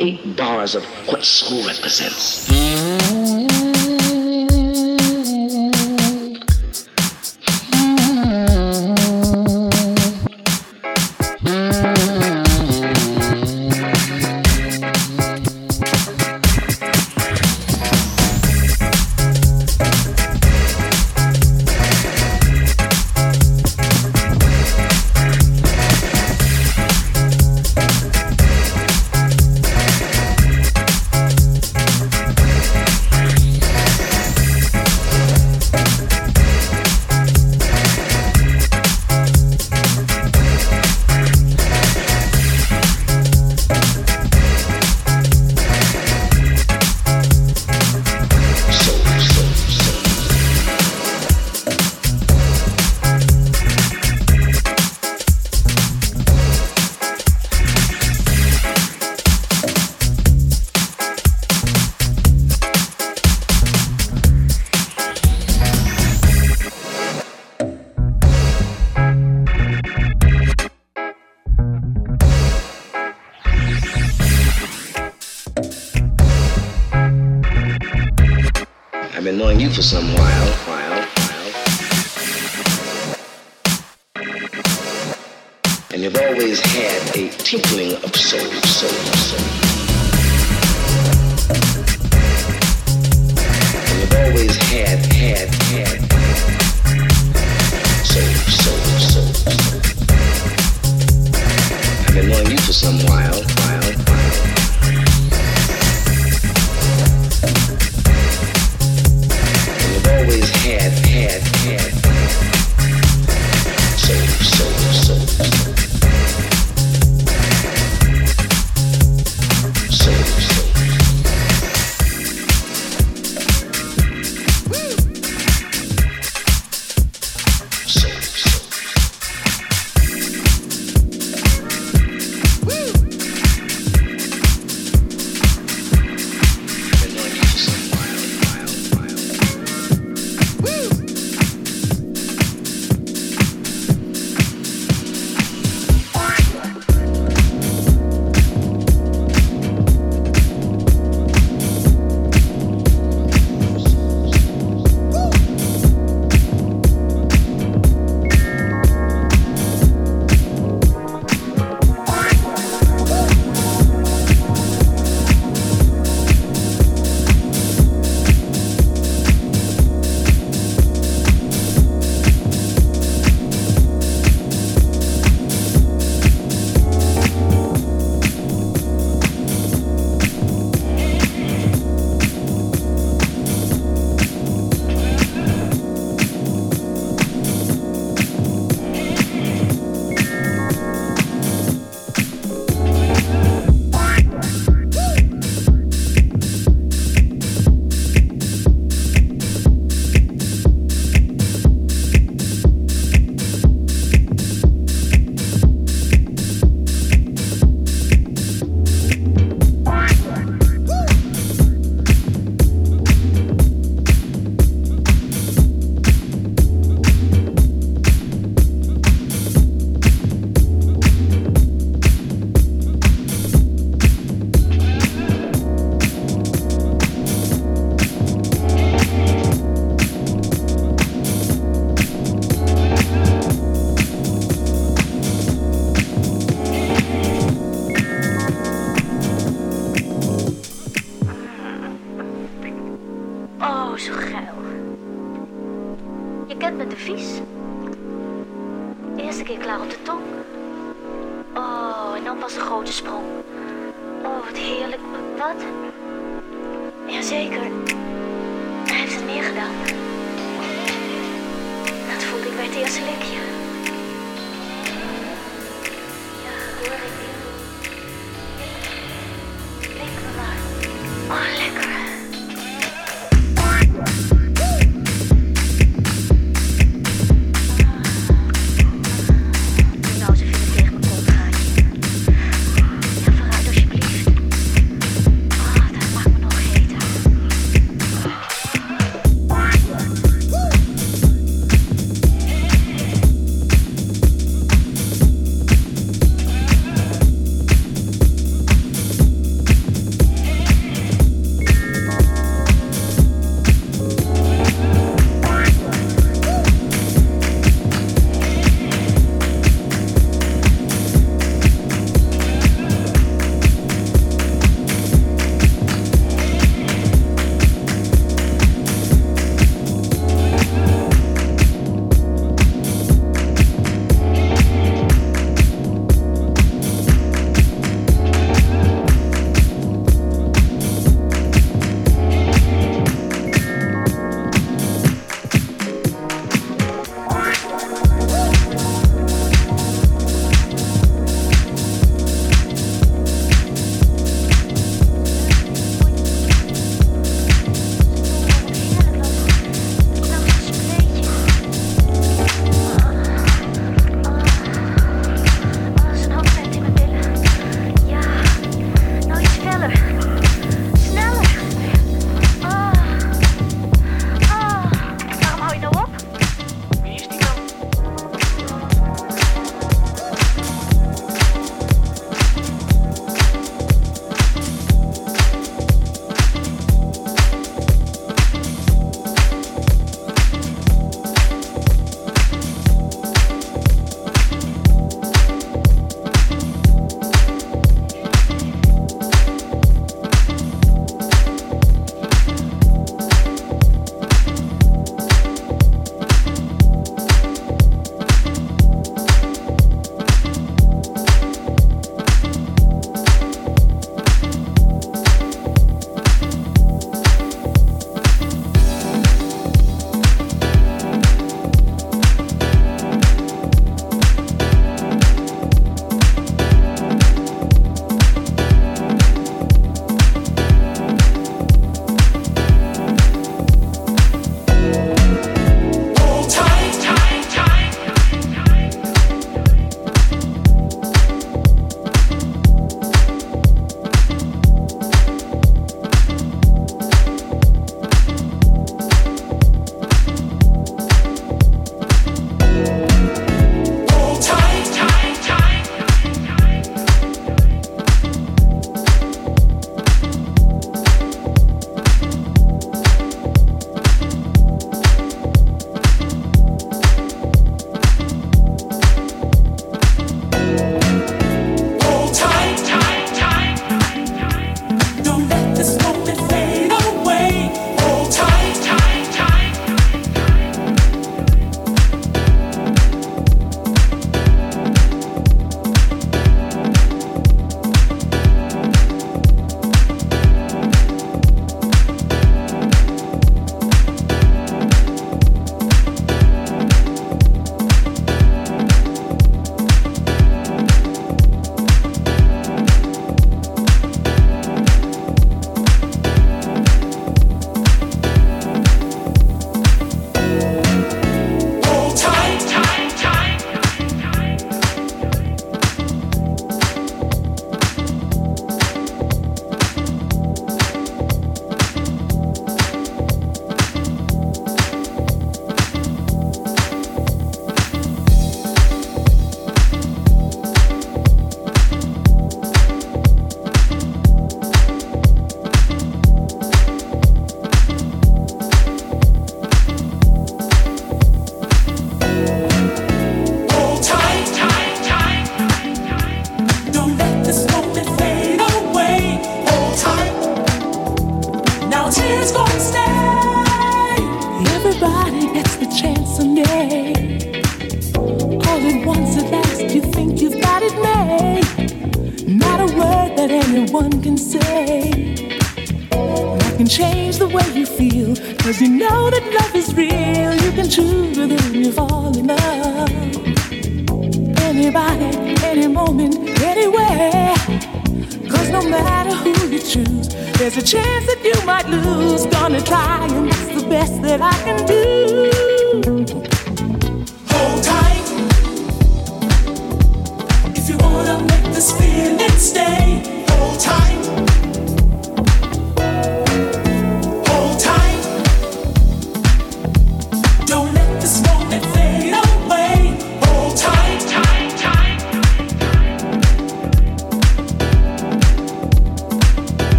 eight bars of what school represents.